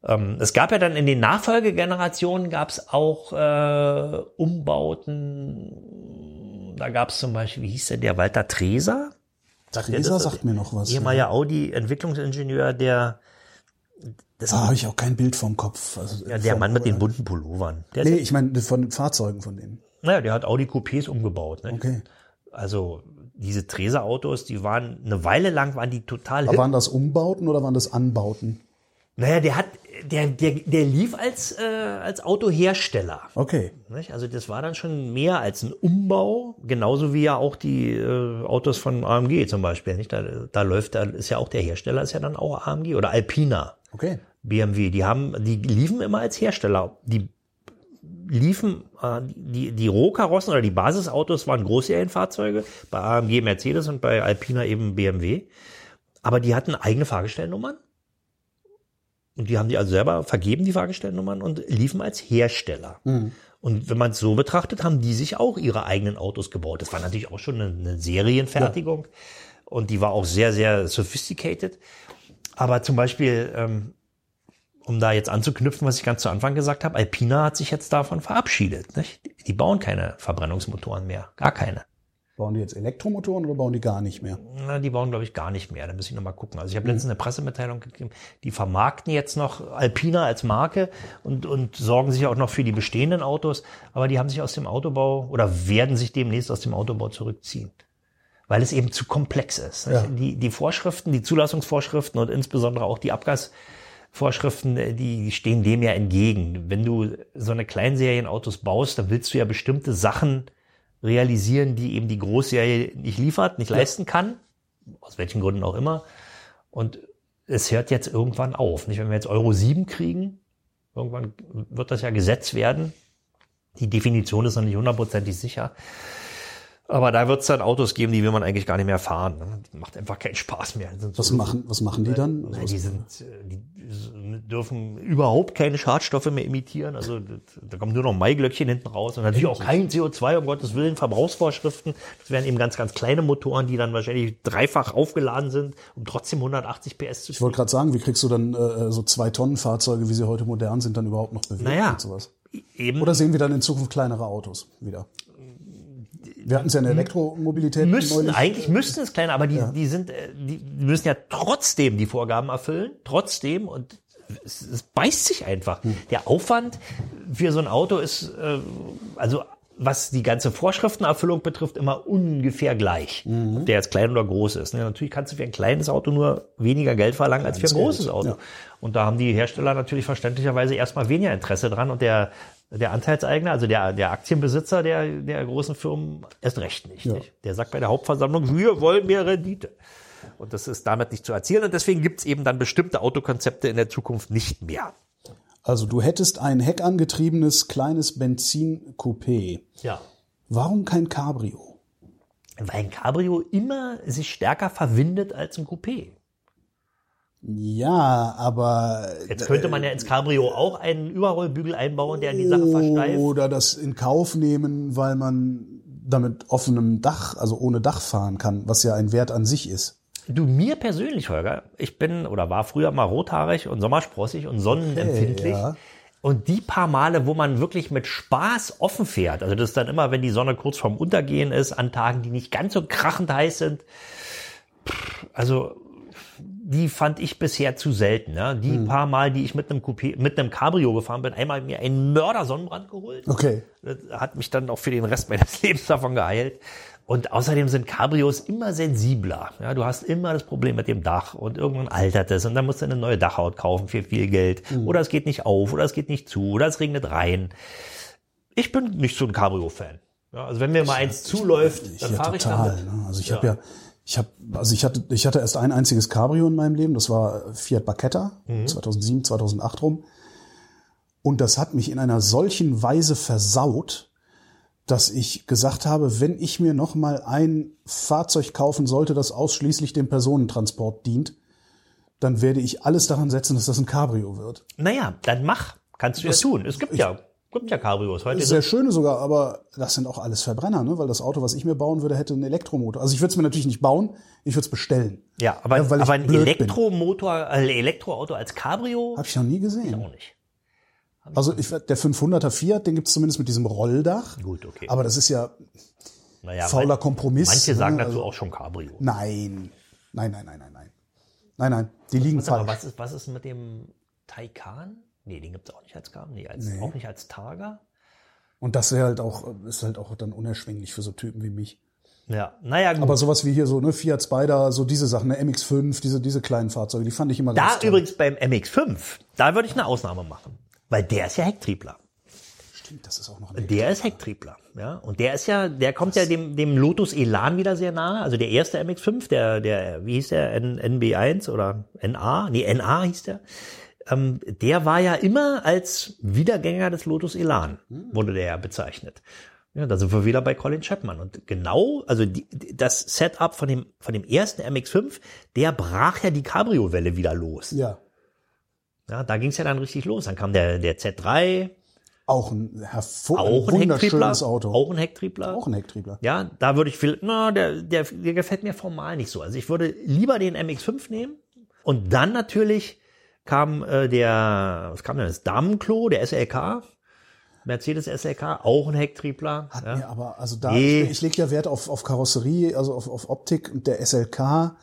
ähm, es gab ja dann in den Nachfolgegenerationen gab es auch äh, Umbauten. Da gab es zum Beispiel, wie hieß der, der Walter Treser? Theresa sagt mir noch was. Ehemaliger Audi-Entwicklungsingenieur, der, Da habe ich auch kein Bild vom Kopf. Also, ja, der Mann mit den bunten Pullovern. Der, Nee, ich meine von den Fahrzeugen von denen. naja, der hat Audi Coupés umgebaut. Ne? Okay. Also diese Treser-Autos, die waren eine Weile lang waren die total Aber hip. waren das Umbauten oder waren das Anbauten? Naja, der hat, der, der, der lief als, äh, als Autohersteller. Okay. Also das war dann schon mehr als ein Umbau, genauso wie ja auch die äh, Autos von AMG zum Beispiel. Nicht? Da, da läuft, da ist ja auch der Hersteller, ist ja dann auch AMG oder Alpina, Okay. BMW. Die haben, die liefen immer als Hersteller. Die liefen, äh, die, die Rohkarossen oder die Basisautos waren Großserienfahrzeuge, bei AMG Mercedes und bei Alpina eben BMW. Aber die hatten eigene Fahrgestellnummern. Und die haben die also selber vergeben, die Fahrgestellnummern, und liefen als Hersteller. Und wenn man es so betrachtet, haben die sich auch ihre eigenen Autos gebaut. Das war natürlich auch schon eine, eine Serienfertigung. Und die war auch sehr, sehr sophisticated. Aber zum Beispiel, ähm, um da jetzt anzuknüpfen, was ich ganz zu Anfang gesagt habe, Alpina hat sich jetzt davon verabschiedet. Nicht? Die bauen keine Verbrennungsmotoren mehr. Gar keine. Bauen die jetzt Elektromotoren oder bauen die gar nicht mehr? Na, die bauen, glaube ich, gar nicht mehr. Da muss ich noch mal gucken. Also ich habe letztens eine Pressemitteilung gegeben, die vermarkten jetzt noch Alpina als Marke und, und sorgen sich auch noch für die bestehenden Autos, aber die haben sich aus dem Autobau oder werden sich demnächst aus dem Autobau zurückziehen. Weil es eben zu komplex ist. Ja. Die, die Vorschriften, die Zulassungsvorschriften und insbesondere auch die Abgasvorschriften, äh, die stehen dem ja entgegen. Wenn du so eine Kleinserienautos baust, dann willst du ja bestimmte Sachen realisieren, die eben die Großserie nicht liefert, nicht leisten kann, aus welchen Gründen auch immer. Und es hört jetzt irgendwann auf. Nicht, wenn wir jetzt Euro 7 kriegen, irgendwann wird das ja Gesetz werden. Die Definition ist noch nicht hundertprozentig sicher. Aber da wird es dann Autos geben, die will man eigentlich gar nicht mehr fahren. ne? Die macht einfach keinen Spaß mehr. Was so- machen, was machen die dann? Also Nein, was- die sind, äh, die dürfen überhaupt keine Schadstoffe mehr emittieren. Also da kommen nur noch Maiglöckchen hinten raus und natürlich auch kein CO2, um Gottes Willen, Verbrauchsvorschriften. Das wären eben ganz, ganz kleine Motoren, die dann wahrscheinlich dreifach aufgeladen sind, um trotzdem 180 PS zu ich wollte gerade sagen, wie kriegst du dann äh, so zwei Tonnen Fahrzeuge, wie sie heute modern sind, dann überhaupt noch bewegt Naja. und sowas? eben. Oder sehen wir dann in Zukunft kleinere Autos wieder? Wir hatten es ja in Elektromobilität müssten, eigentlich müssten es kleiner, aber die, die sind, äh, die, die müssen ja trotzdem die Vorgaben erfüllen, trotzdem und es, es beißt sich einfach. Der Aufwand für so ein Auto ist, äh, also was die ganze Vorschriftenerfüllung betrifft, immer ungefähr gleich. Ob der jetzt klein oder groß ist. Ne? Natürlich kannst du für ein kleines Auto nur weniger Geld verlangen als für ein großes Geld, Auto. ja. Und da haben die Hersteller natürlich verständlicherweise erstmal weniger Interesse dran und der der Anteilseigner, also der, der Aktienbesitzer der, der großen Firmen, erst recht nicht, Ja. nicht. Der sagt bei der Hauptversammlung, wir wollen mehr Rendite. Und das ist damit nicht zu erzielen. Und deswegen gibt's eben dann bestimmte Autokonzepte in der Zukunft nicht mehr. Also du hättest ein heckangetriebenes kleines Benzin-Coupé. Ja. Warum kein Cabrio? Weil ein Cabrio immer sich stärker verwindet als ein Coupé. Ja, aber Jetzt könnte man ja ins Cabrio auch einen Überrollbügel einbauen, der die Sache versteift. oder das in Kauf nehmen, weil man damit offenem Dach, also ohne Dach fahren kann, was ja ein Wert an sich ist. Du, mir persönlich, Holger, ich bin oder war früher mal rothaarig und sommersprossig und sonnenempfindlich. ja. Und die paar Male, wo man wirklich mit Spaß offen fährt, also das ist dann immer, wenn die Sonne kurz vorm Untergehen ist, an Tagen, die nicht ganz so krachend heiß sind, pff, also die fand ich bisher zu selten. Ne? Die Hm. paar Mal, die ich mit einem Coupé, mit einem Cabrio gefahren bin, einmal mir einen Mörder Sonnenbrand geholt. Okay. Das hat mich dann auch für den Rest meines <laughs> Lebens davon geheilt. Und außerdem sind Cabrios immer sensibler. Ja, du hast immer das Problem mit dem Dach und irgendwann altert es und dann musst du eine neue Dachhaut kaufen für viel Geld. Oder es geht nicht auf oder es geht nicht zu oder es regnet rein. Ich bin nicht so ein Cabrio-Fan. Ja, also wenn mir mal eins zuläuft, dann ja, fahre ich damit. Ne? Also ich Ja. habe ja, ich habe, also ich hatte, ich hatte erst ein einziges Cabrio in meinem Leben. Das war Fiat Barchetta, Mhm. 2007, 2008 rum. Und das hat mich in einer solchen Weise versaut, dass ich gesagt habe, wenn ich mir noch mal ein Fahrzeug kaufen sollte, das ausschließlich dem Personentransport dient, dann werde ich alles daran setzen, dass das ein Cabrio wird. Naja, dann mach. Kannst du ja tun. Es gibt ja, gibt ja Cabrios. Heute Sehr schöne sogar, aber das sind auch alles Verbrenner, ne? weil das Auto, was ich mir bauen würde, hätte einen Elektromotor. Also ich würde es mir natürlich nicht bauen, ich würde es bestellen. ja, aber, Ja, ich aber ein. Elektromotor, äh, Elektroauto als Cabrio Habe ich noch nie gesehen. auch nicht. Also ich, der 500er Fiat, den gibt's zumindest mit diesem Rolldach. Gut, okay. Aber das ist ja Naja, fauler Kompromiss. Manche sagen ne? dazu Also- auch schon Cabrio. Nein. Nein, nein, nein, nein, nein. Nein, nein, die liegen Warte mal, falsch. was ist, was ist mit dem Taycan? Nee, den gibt's auch nicht als Cabrio. Nee, als, auch nicht als Targa. Und das wäre halt auch, ist halt auch dann unerschwinglich für so Typen wie mich. Ja, naja, gut. Aber sowas wie hier so, ne, Fiat Spider, so diese Sachen, ne, MX5, diese, diese kleinen Fahrzeuge, die fand ich immer da ganz toll. übrigens beim MX5, da würde ich eine Ausnahme machen. Weil der ist ja Hecktriebler. Stimmt, das ist auch noch ein Der ist Hecktriebler, ja. Und der ist ja, der kommt ja dem, dem Lotus Elan wieder sehr nahe. Also der erste MX5, der, der, wie hieß der, N, NB1 oder NA? Nee, NA hieß der. Ähm, der war ja immer als Wiedergänger des Lotus Elan, wurde der ja bezeichnet. Ja, da sind wir wieder bei Colin Chapman. Und genau, also die, das Setup von dem, von dem ersten MX5, der brach ja die Cabrio-Welle wieder los. Ja. Ja, da ging es ja dann richtig los. Dann kam der, der Z3, Auch ein hervor auch ein ein Hecktriebler. wunderschönes Auto. Auch ein Hecktriebler. Auch ein Hecktriebler. Ja, da würde ich viel, na, der, der, der gefällt mir formal nicht so. Also ich würde lieber den MX5 nehmen und dann natürlich kam äh, der, was kam denn das? Damenklo, der SLK. Mercedes SLK, auch ein Hecktriebler. Hat ja. mir aber, also da, Nee. ich, ich lege ja Wert auf, auf Karosserie, also auf, auf Optik und der SLK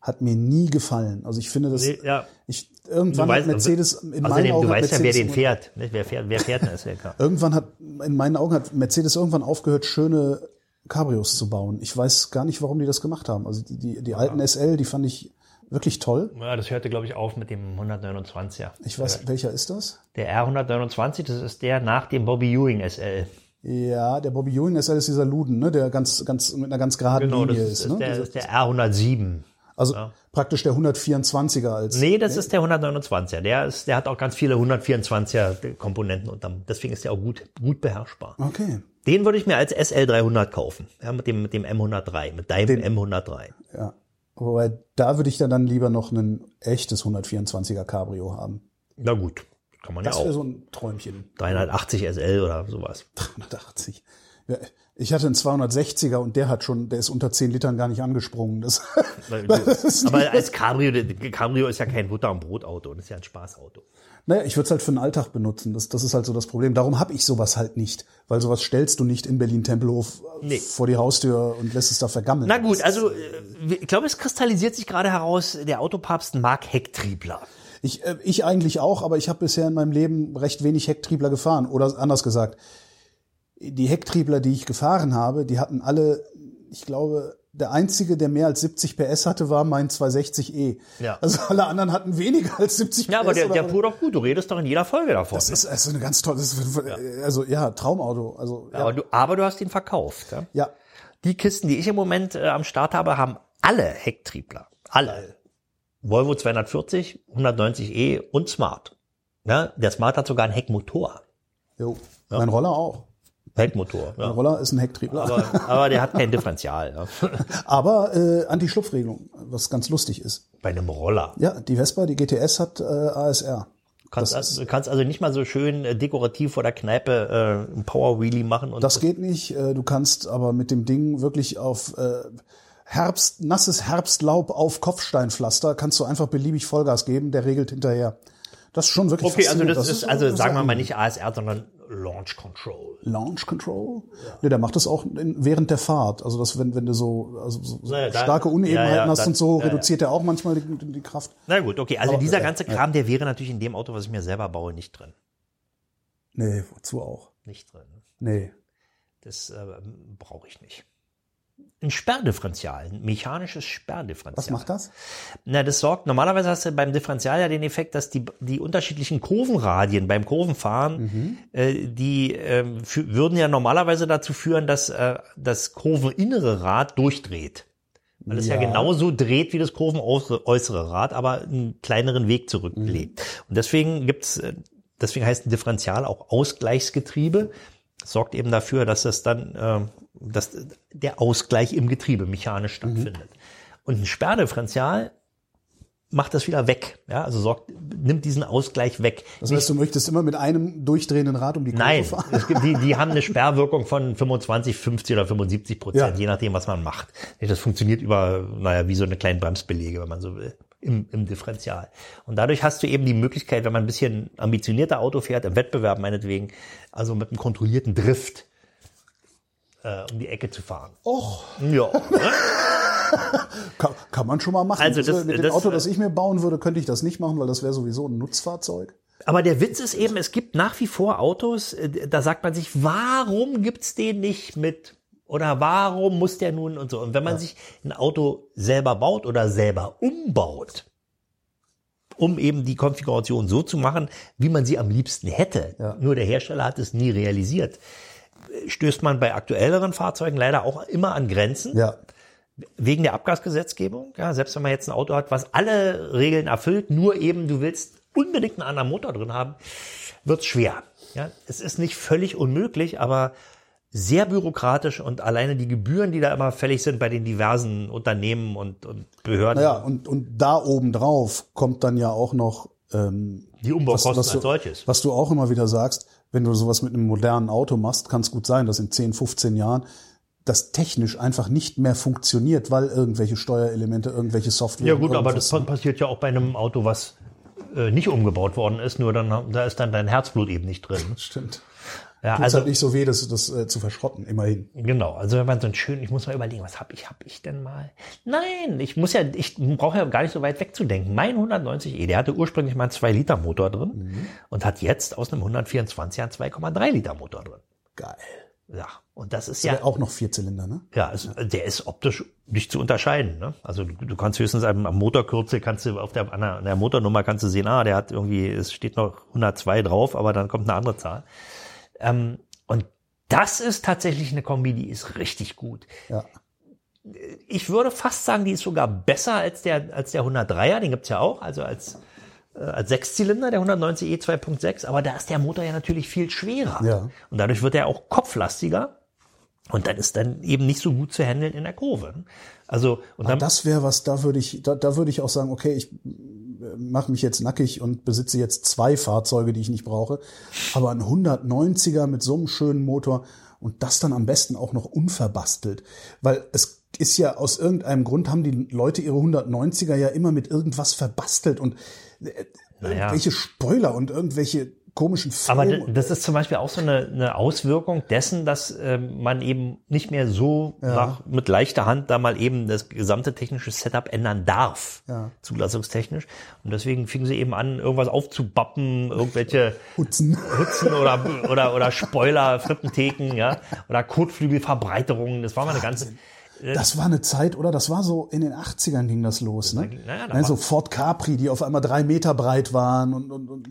hat mir nie gefallen. Also ich finde das, Nee, ja. ich, irgendwann Du hat weißt- Mercedes, in meinen Außerdem, Augen du weißt ja, wer den fährt. ne? Wer fährt, wer fährt ein SLK? <laughs> Irgendwann hat, in meinen Augen hat Mercedes irgendwann aufgehört, schöne Cabrios zu bauen. Ich weiß gar nicht, warum die das gemacht haben. Also die, die, die alten SL, die fand ich wirklich toll. Ja, das hörte, glaube ich, auf mit dem 129er. Ich weiß, welcher ist das? Der R129, das ist der nach dem Bobby Ewing SL. Ja, der Bobby Ewing SL ist dieser Luden, ne, der ganz, ganz, mit einer ganz geraden Genau, das Linie ist, ist. ne? der, Dieser- ist der R107. also praktisch der 124er als. Nee, das ist der 129er. Der, ist, der hat auch ganz viele 124er Komponenten unterm. Deswegen ist der auch gut, gut beherrschbar. Okay. Den würde ich mir als SL300 kaufen. Ja, mit dem, mit dem M103, mit deinem M103. Ja. Wobei, da würde ich dann, dann lieber noch ein echtes 124er Cabrio haben. Na gut, kann man Das ja wäre auch. so ein Träumchen. 380 SL oder sowas. 380. Ich hatte einen 260er und der hat schon, der ist unter 10 Litern gar nicht angesprungen. Das, <laughs> <laughs> das Aber als Cabrio, Cabrio ist ja kein Butter- und Brotauto, das ist ja ein Spaßauto. naja, ich würde es halt für den Alltag benutzen. Das, das ist halt so das Problem. Darum habe ich sowas halt nicht. Weil sowas stellst du nicht in Berlin-Tempelhof äh, Nee. vor die Haustür und lässt es da vergammeln. Na gut, also äh, ich glaube, es kristallisiert sich gerade heraus, der Autopapst mag Hecktriebler. Ich, äh, ich eigentlich auch, aber ich habe bisher in meinem Leben recht wenig Hecktriebler gefahren. Oder anders gesagt, die Hecktriebler, die ich gefahren habe, die hatten alle, ich glaube, der einzige, der mehr als 70 PS hatte, war mein 260e. Ja. Also alle anderen hatten weniger als 70 Ja, PS. aber der, der fuhr doch gut. Du redest doch in jeder Folge davon. das ist also eine ganz tolle, ist, also ja, Traumauto. Also ja, aber, du, aber du hast ihn verkauft. Ja? ja. Die Kisten, die ich im Moment äh, am Start habe, haben alle Hecktriebler. Alle. Volvo 240, 190e und Smart. Ja, der Smart hat sogar einen Heckmotor. Jo. Mein Roller auch. Heckmotor. Mein Ja. Roller ist ein Hecktriebler. Aber, aber der hat kein Differential. Ja. <laughs> Aber äh, Anti-Schlupfregelung, was ganz lustig ist. Bei einem Roller. Ja, die Vespa, die GTS hat äh, ASR. Du kannst, Das also, kannst also nicht mal so schön äh, dekorativ vor der Kneipe äh, ein Power Wheelie machen. Und Das geht nicht. Äh, Du kannst aber mit dem Ding wirklich auf äh, Herbst, nasses Herbstlaub auf Kopfsteinpflaster kannst du einfach beliebig Vollgas geben, der regelt hinterher. Das ist schon wirklich Okay, also faszinierend. das, ist, so- also das sagen wir mal ein nicht ASR, sondern Launch Control. Launch Control. Nee, der macht das auch in, während der Fahrt. Also das, wenn, wenn du so, also so, Naja, starke Unebenheiten ja, ja, hast dann- und so, ja, ja. reduziert er auch manchmal die, die, Kraft. Na gut, okay. Also Aber, dieser ganze Kram, der wäre natürlich in dem Auto, was ich mir selber baue, nicht drin. Nee, wozu auch? Nicht drin. Nee. Das äh, brauche ich nicht. Ein Sperrdifferential, ein mechanisches Sperrdifferential. Was macht das? Na, das sorgt, normalerweise hast du beim Differential ja den Effekt, dass die, die unterschiedlichen Kurvenradien beim Kurvenfahren, äh, die fü- würden ja normalerweise dazu führen, dass äh, das kurveninnere Rad durchdreht. Weil es ja. Ja. genauso dreht wie das kurvenäußere Rad, aber einen kleineren Weg zurücklegt. Und deswegen gibt's, äh, deswegen heißt ein Differential auch Ausgleichsgetriebe. Das sorgt eben dafür, dass es dann, äh, dass der Ausgleich im Getriebe mechanisch stattfindet. Und ein Sperrdifferential macht das wieder weg. Ja, also sorgt, nimmt diesen Ausgleich weg. Das heißt, du möchtest immer mit einem durchdrehenden Rad um die Kurve Nein, fahren? gibt, die, die haben eine <laughs> Sperrwirkung von 25, 50 oder 75 Prozent, Ja. je nachdem, was man macht. Das funktioniert über, naja, wie so eine kleine Bremsbelege, wenn man so will, im, im Differential. Und dadurch hast du eben die Möglichkeit, wenn man ein bisschen ambitionierter Auto fährt, im Wettbewerb meinetwegen, also mit einem kontrollierten Drift, äh, um die Ecke zu fahren. Och, Ja, <laughs> kann, kann man schon mal machen. Also das- mit dem das- Auto, das ich mir bauen würde, könnte ich das nicht machen, weil das wäre sowieso ein Nutzfahrzeug. Aber der Witz ist eben, es gibt nach wie vor Autos, äh, da sagt man sich, warum gibt's den nicht mit? Oder warum muss der nun und so? Und wenn man sich ein Auto selber baut oder selber umbaut, um eben die Konfiguration so zu machen, wie man sie am liebsten hätte, Ja. nur der Hersteller hat es nie realisiert, stößt man bei aktuelleren Fahrzeugen leider auch immer an Grenzen Ja. wegen der Abgasgesetzgebung, ja, selbst wenn man jetzt ein Auto hat, was alle Regeln erfüllt, nur eben du willst unbedingt einen anderen Motor drin haben, wird's schwer. Ja, es ist nicht völlig unmöglich, aber sehr bürokratisch und alleine die Gebühren, die da immer fällig sind bei den diversen Unternehmen und, und Behörden, Naja, und, und da oben drauf kommt dann ja auch noch ähm, die Umbaukosten was, was, als du, solches. was du auch immer wieder sagst, wenn du sowas mit einem modernen Auto machst, kann es gut sein, dass in 10, 15 Jahren das technisch einfach nicht mehr funktioniert, weil irgendwelche Steuerelemente, irgendwelche Software. Ja gut, aber das passiert ja auch bei einem Auto, was äh, nicht umgebaut worden ist, nur dann da ist dann dein Herzblut eben nicht drin. <laughs> stimmt. Ja, Tut's also halt nicht so weh, das, das äh, zu verschrotten, immerhin. Genau, also wenn man so einen schönen, ich muss mal überlegen, was habe ich, habe ich denn mal? Nein, ich muss ja, ich brauche ja gar nicht so weit wegzudenken. Mein 190e, der hatte ursprünglich mal einen 2-Liter-Motor drin Mhm. und hat jetzt aus einem 124 einen 2,3 Liter Motor drin. Geil. Ja, und das ist Ja. ja, Auch noch Vierzylinder, ne? ja, es, der ist optisch nicht zu unterscheiden. Ne? Also du, du kannst höchstens am, am Motorkürzel, kannst du auf der, an der, an der Motornummer kannst du sehen, ah, der hat irgendwie, es steht noch 102 drauf, aber dann kommt eine andere Zahl. Ähm, und das ist tatsächlich eine Kombi, die ist richtig gut. Ja. Ich würde fast sagen, die ist sogar besser als der, als der 103er, den gibt's ja auch, also als, äh, als Sechszylinder, der 190e 2.6, aber da ist der Motor ja natürlich viel schwerer. Ja. Und dadurch wird er auch kopflastiger. Und dann ist dann eben nicht so gut zu handeln in der Kurve. Also, und dann, das wäre was, da würde ich, da, da würde ich auch sagen, okay, ich mache mich jetzt nackig und besitze jetzt zwei Fahrzeuge, die ich nicht brauche. Aber ein 190er mit so einem schönen Motor und das dann am besten auch noch unverbastelt. Weil es ist ja aus irgendeinem Grund haben die Leute ihre 190er ja immer mit irgendwas verbastelt und äh, Naja. irgendwelche Spoiler und irgendwelche komischen aber Filme. d- das ist zum Beispiel auch so eine, eine Auswirkung dessen, dass ähm, man eben nicht mehr so nach, mit leichter Hand da mal eben das gesamte technische Setup ändern darf, Ja. zulassungstechnisch. Und deswegen fingen sie eben an, irgendwas aufzubappen, irgendwelche Putzen. Hützen oder, <laughs> oder, oder Spoiler, Flippentheken, ja, oder Kotflügelverbreiterungen. Das war mal eine ganze, Das war eine Zeit, oder? Das war so in den 80ern ging das los, ne? Naja, da Nein, so Ford Capri, die auf einmal drei Meter breit waren und, und, und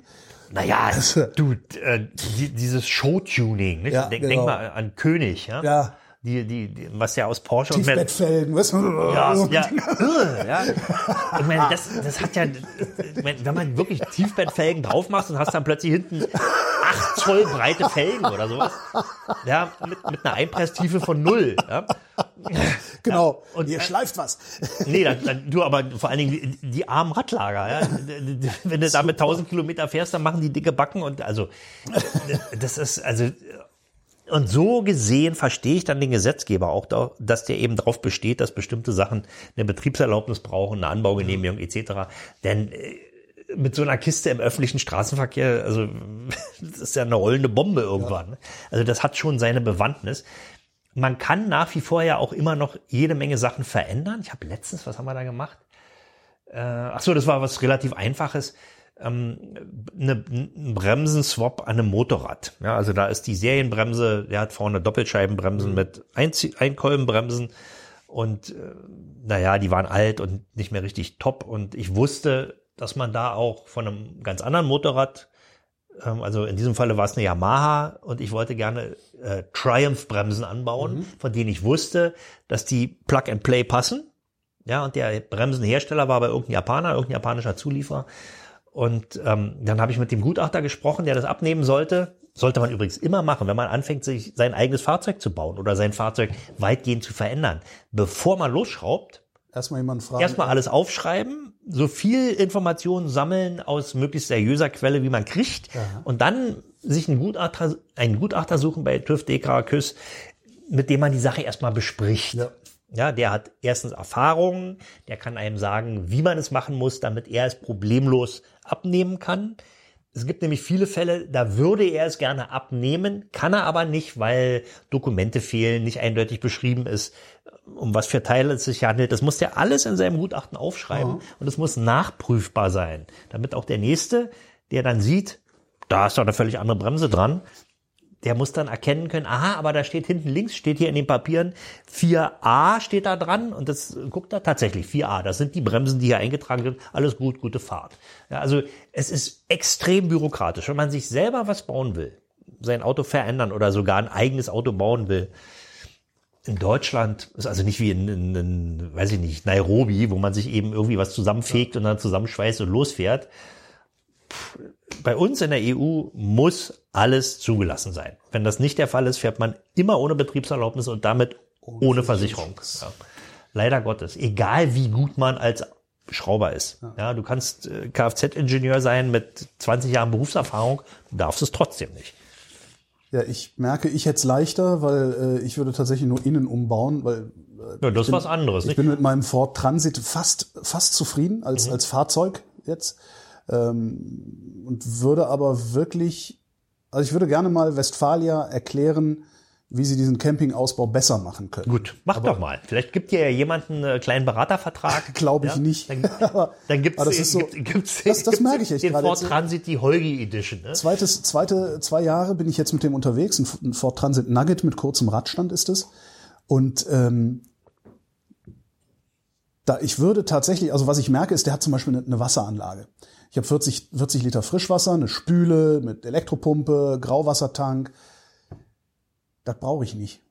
naja, du, äh, die, dieses Show-Tuning, nicht? Ja, denk, genau. denk mal an König, ja. ja, Die, die, die, was ja aus Porsche und Tiefbettfelgen, was? Ja, ja, <laughs> ja. Ich meine, das, das hat ja, wenn man wirklich Tiefbettfelgen drauf macht und hast dann plötzlich hinten 8 Zoll breite Felgen oder sowas, ja, mit, mit einer Einpresstiefe von null, ja. Genau. und- Und ihr schleift was. Nee, dann, dann, du, aber vor allen Dingen die, die armen Radlager, ja. Wenn du da mit 1000 Kilometer fährst, dann machen die dicke Backen und also, das ist, also, und so gesehen verstehe ich dann den Gesetzgeber auch, da, dass der eben darauf besteht, dass bestimmte Sachen eine Betriebserlaubnis brauchen, eine Anbaugenehmigung etc. Denn äh, mit so einer Kiste im öffentlichen Straßenverkehr, also <laughs> das ist ja eine rollende Bombe irgendwann. ne? Also das hat schon seine Bewandtnis. Man kann nach wie vor ja auch immer noch jede Menge Sachen verändern. Ich habe letztens, was haben wir da gemacht? Äh, ach so, das war was relativ Einfaches. Ähm, eine, ein Bremsenswap an einem Motorrad. Ja, also da ist die Serienbremse, der hat vorne Doppelscheibenbremsen mit Einzie Einkolbenbremsen und äh, naja, die waren alt und nicht mehr richtig top und ich wusste, dass man da auch von einem ganz anderen Motorrad ähm, also in diesem Falle war es eine Yamaha und ich wollte gerne äh, Triumph-Bremsen anbauen, von denen ich wusste, dass die Plug and Play passen. Ja, und der Bremsenhersteller war aber irgendein Japaner, irgendein japanischer Zulieferer. Und ähm, dann habe ich mit dem Gutachter gesprochen, der das abnehmen sollte. Sollte man übrigens immer machen, wenn man anfängt, sich sein eigenes Fahrzeug zu bauen oder sein Fahrzeug weitgehend zu verändern. Bevor man losschraubt, Erstmal jemanden fragen. erstmal alles aufschreiben, so viel Informationen sammeln aus möglichst seriöser Quelle, wie man kriegt, und dann sich einen Gutachter, einen Gutachter suchen bei TÜV, DEKRA, KÜS, mit dem man die Sache erstmal bespricht. Ja. Ja, der hat erstens Erfahrungen, der kann einem sagen, wie man es machen muss, damit er es problemlos abnehmen kann. Es gibt nämlich viele Fälle, da würde er es gerne abnehmen, kann er aber nicht, weil Dokumente fehlen, nicht eindeutig beschrieben ist, um was für Teile es sich handelt. Das muss der alles in seinem Gutachten aufschreiben und es muss nachprüfbar sein, damit auch der Nächste, der dann sieht, da ist doch eine völlig andere Bremse dran, der muss dann erkennen können, aha, aber da steht hinten links, steht hier in den Papieren 4a steht da dran und das guckt da tatsächlich 4a. Das sind die Bremsen, die hier eingetragen sind. Alles gut, gute Fahrt. Ja, also es ist extrem bürokratisch. Wenn man sich selber was bauen will, sein Auto verändern oder sogar ein eigenes Auto bauen will, in Deutschland ist also nicht wie in, in, in, weiß ich nicht, Nairobi, wo man sich eben irgendwie was zusammenfegt und dann zusammenschweißt und losfährt. Bei uns in der EU muss alles zugelassen sein. Wenn das nicht der Fall ist, fährt man immer ohne Betriebserlaubnis und damit ohne Versicherung. Ja. Leider Gottes. Egal wie gut man als Schrauber ist. Ja, du kannst äh, Kfz-Ingenieur sein mit 20 Jahren Berufserfahrung, du darfst es trotzdem nicht. Ja, ich merke, ich hätte es leichter, weil äh, ich würde tatsächlich nur innen umbauen, weil Ja, das ist was anderes. ich Nicht? bin mit meinem Ford Transit fast fast zufrieden als Mhm. als Fahrzeug jetzt ähm, und würde aber wirklich Also ich würde gerne mal Westfalia erklären, wie sie diesen Campingausbau besser machen können. Gut, mach doch mal. Vielleicht gibt dir ja jemand einen äh, kleinen Beratervertrag. <laughs> Glaube ich ja? nicht. Dann, <laughs> dann gibt's, Aber das ist so- gibt, gibt's, das- das gibt's merke ich echt den Ford jetzt. Transit, die Holgi Edition. Ne? Zweites, zweite, zwei Jahre bin ich jetzt mit dem unterwegs. Ein ein Ford Transit Nugget mit kurzem Radstand ist es. Und ähm, da ich würde tatsächlich, also was ich merke, ist, der hat zum Beispiel eine, eine Wasseranlage. Ich habe 40, 40 Liter Frischwasser, eine Spüle mit Elektropumpe, Grauwassertank. Das brauche ich nicht.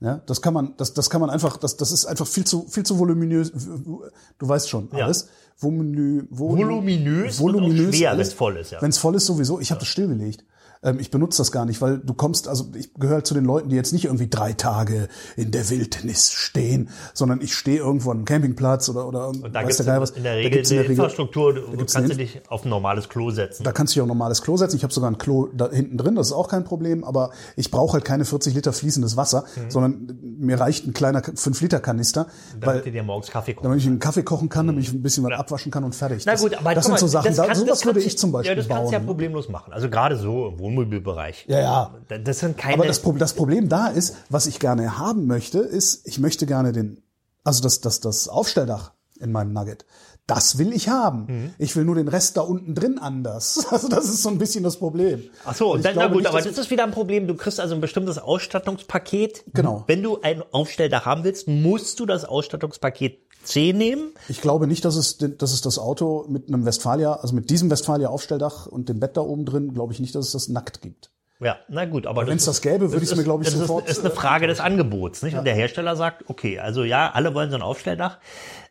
Ja, das kann man, das, das kann man einfach, das, das ist einfach viel zu, viel zu voluminös. Du weißt schon Ja. alles. Voluminu, volu- Voluminös und auch schwer, alles. wenn's voll ist, ja. Wenn es voll ist, sowieso. Ich habe das stillgelegt. Ähm, ich benutze das gar nicht, weil du kommst, also ich gehöre zu den Leuten, die jetzt nicht irgendwie drei Tage in der Wildnis stehen, sondern ich stehe irgendwo an einem Campingplatz oder oder Und da gibt der es Geil in der Da Regel gibt's in eine der Regel- Infrastruktur, du gibt's kannst du dich auf ein normales Klo setzen. da kannst du dich auch ein normales Klo setzen. Ich habe sogar ein Klo da hinten drin, das ist auch kein Problem, aber ich brauche halt keine 40 Liter fließendes Wasser, sondern mir reicht ein kleiner 5 Liter Kanister, weil damit du dir morgens Kaffee kochen damit ich einen Kaffee kochen kann, damit ich ein bisschen was abwaschen kann und fertig. Na Das- gut, aber das guck sind so Sachen, das da, kann- sowas das würde ich zum Beispiel Ja, das bauen. kannst du ja problemlos machen. Also gerade so im Wohnmobilbereich. Ja, ja. Das sind keine. Aber das, Pro- das Problem da ist, was ich gerne haben möchte, ist, ich möchte gerne den, also das, das, das Aufstelldach in meinem Nugget. Das will ich haben. Mhm. Ich will nur den Rest da unten drin anders. <laughs> Also das ist so ein bisschen das Problem. Ach so, und dann, na gut, nicht, aber das ist wieder ein Problem. Du kriegst also ein bestimmtes Ausstattungspaket. Genau. Wenn du ein Aufstelldach haben willst, musst du das Ausstattungspaket C nehmen. Ich glaube nicht, dass es, dass es das Auto mit einem Westfalia, also mit diesem Westfalia Aufstelldach und dem Bett da oben drin, glaube ich nicht, dass es das nackt gibt. Ja, na gut, aber Wenn's das gäbe, würde ich's ist- mir, glaub ich, das sofort, Ist, ist eine äh, Frage des Angebots, nicht? Und der Hersteller sagt, okay, also ja, alle wollen so ein Aufstelldach,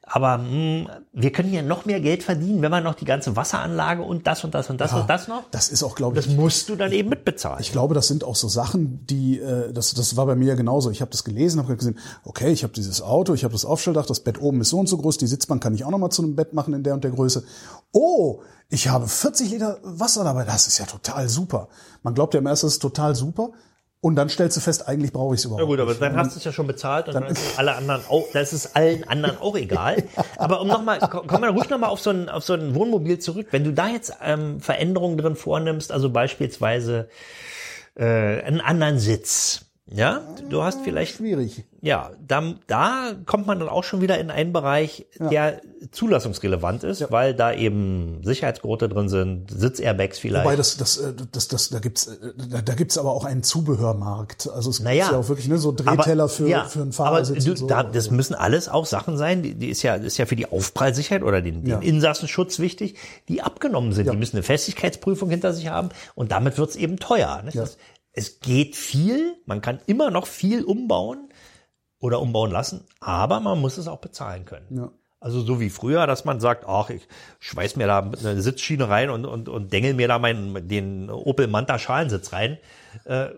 aber mh, wir können ja noch mehr Geld verdienen, wenn man noch die ganze Wasseranlage und das und das und das und das noch. Das ist auch, glaube Das ich, musst du dann eben mitbezahlen. Ich glaube, das sind auch so Sachen, die, äh, das, das war bei mir ja genauso. Ich habe das gelesen, habe gesehen, okay, ich habe dieses Auto, ich habe das Aufstelldach, das Bett oben ist so und so groß, die Sitzbank kann ich auch noch mal zu einem Bett machen in der und der Größe. Oh, ich habe 40 Liter Wasser dabei, das ist ja total super. Man glaubt ja im ersten, das ist total super. Und dann stellst du fest, eigentlich brauche ich es überhaupt Na gut, aber nicht. dann hast du es ja schon bezahlt und dann, ist es alle anderen auch, das ist allen anderen auch egal. <laughs> Aber um nochmal, komm mal ruhig nochmal auf so ein, auf so ein Wohnmobil zurück. Wenn du da jetzt ähm, Veränderungen drin vornimmst, also beispielsweise äh, einen anderen Sitz, ja, du hast vielleicht Schwierig. ja, da, da kommt man dann auch schon wieder in einen Bereich, der zulassungsrelevant ist, weil da eben Sicherheitsgurte drin sind, Sitzairbags vielleicht. Wobei das, das, äh, das, das, da gibt's, äh, da, da gibt's aber auch einen Zubehörmarkt. Also es Naja, gibt ja auch wirklich ne, so Drehteller aber, für, ja, für einen aber Fahrersitz du, und so. da, das müssen alles auch Sachen sein, die, die ist ja, ist ja für die Aufprallsicherheit oder den, den Ja. Insassenschutz wichtig, die abgenommen sind. Ja. Die müssen eine Festigkeitsprüfung hinter sich haben und damit wird's eben teuer. Ja. Das, es geht viel, man kann immer noch viel umbauen oder umbauen lassen, aber man muss es auch bezahlen können. Ja. Also so wie früher, dass man sagt, ach, ich schweiß mir da eine Sitzschiene rein und, und, und dengel mir da meinen, den Opel Manta Schalensitz rein. Äh,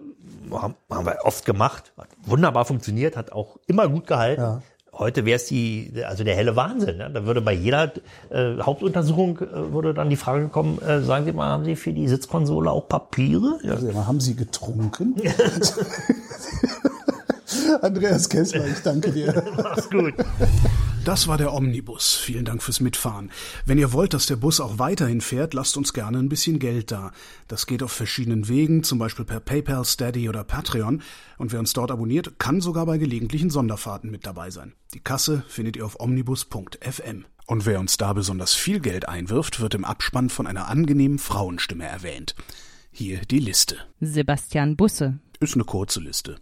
haben, haben wir oft gemacht. Hat wunderbar funktioniert, hat auch immer gut gehalten. Ja. Heute wäre es die, also der helle Wahnsinn. Ne? Da würde bei jeder äh, Hauptuntersuchung äh, würde dann die Frage kommen, äh, sagen Sie mal, haben Sie für die Sitzkonsole auch Papiere? Ja. Also, haben Sie getrunken? <laughs> Andreas Kessler, ich danke dir. Mach's gut. Das war der Omnibus. Vielen Dank fürs Mitfahren. Wenn ihr wollt, dass der Bus auch weiterhin fährt, lasst uns gerne ein bisschen Geld da. Das geht auf verschiedenen Wegen, zum Beispiel per PayPal, Steady oder Patreon. Und wer uns dort abonniert, kann sogar bei gelegentlichen Sonderfahrten mit dabei sein. Die Kasse findet ihr auf omnibus.fm. Und wer uns da besonders viel Geld einwirft, wird im Abspann von einer angenehmen Frauenstimme erwähnt. Hier die Liste. Sebastian Busse, Ist eine kurze Liste.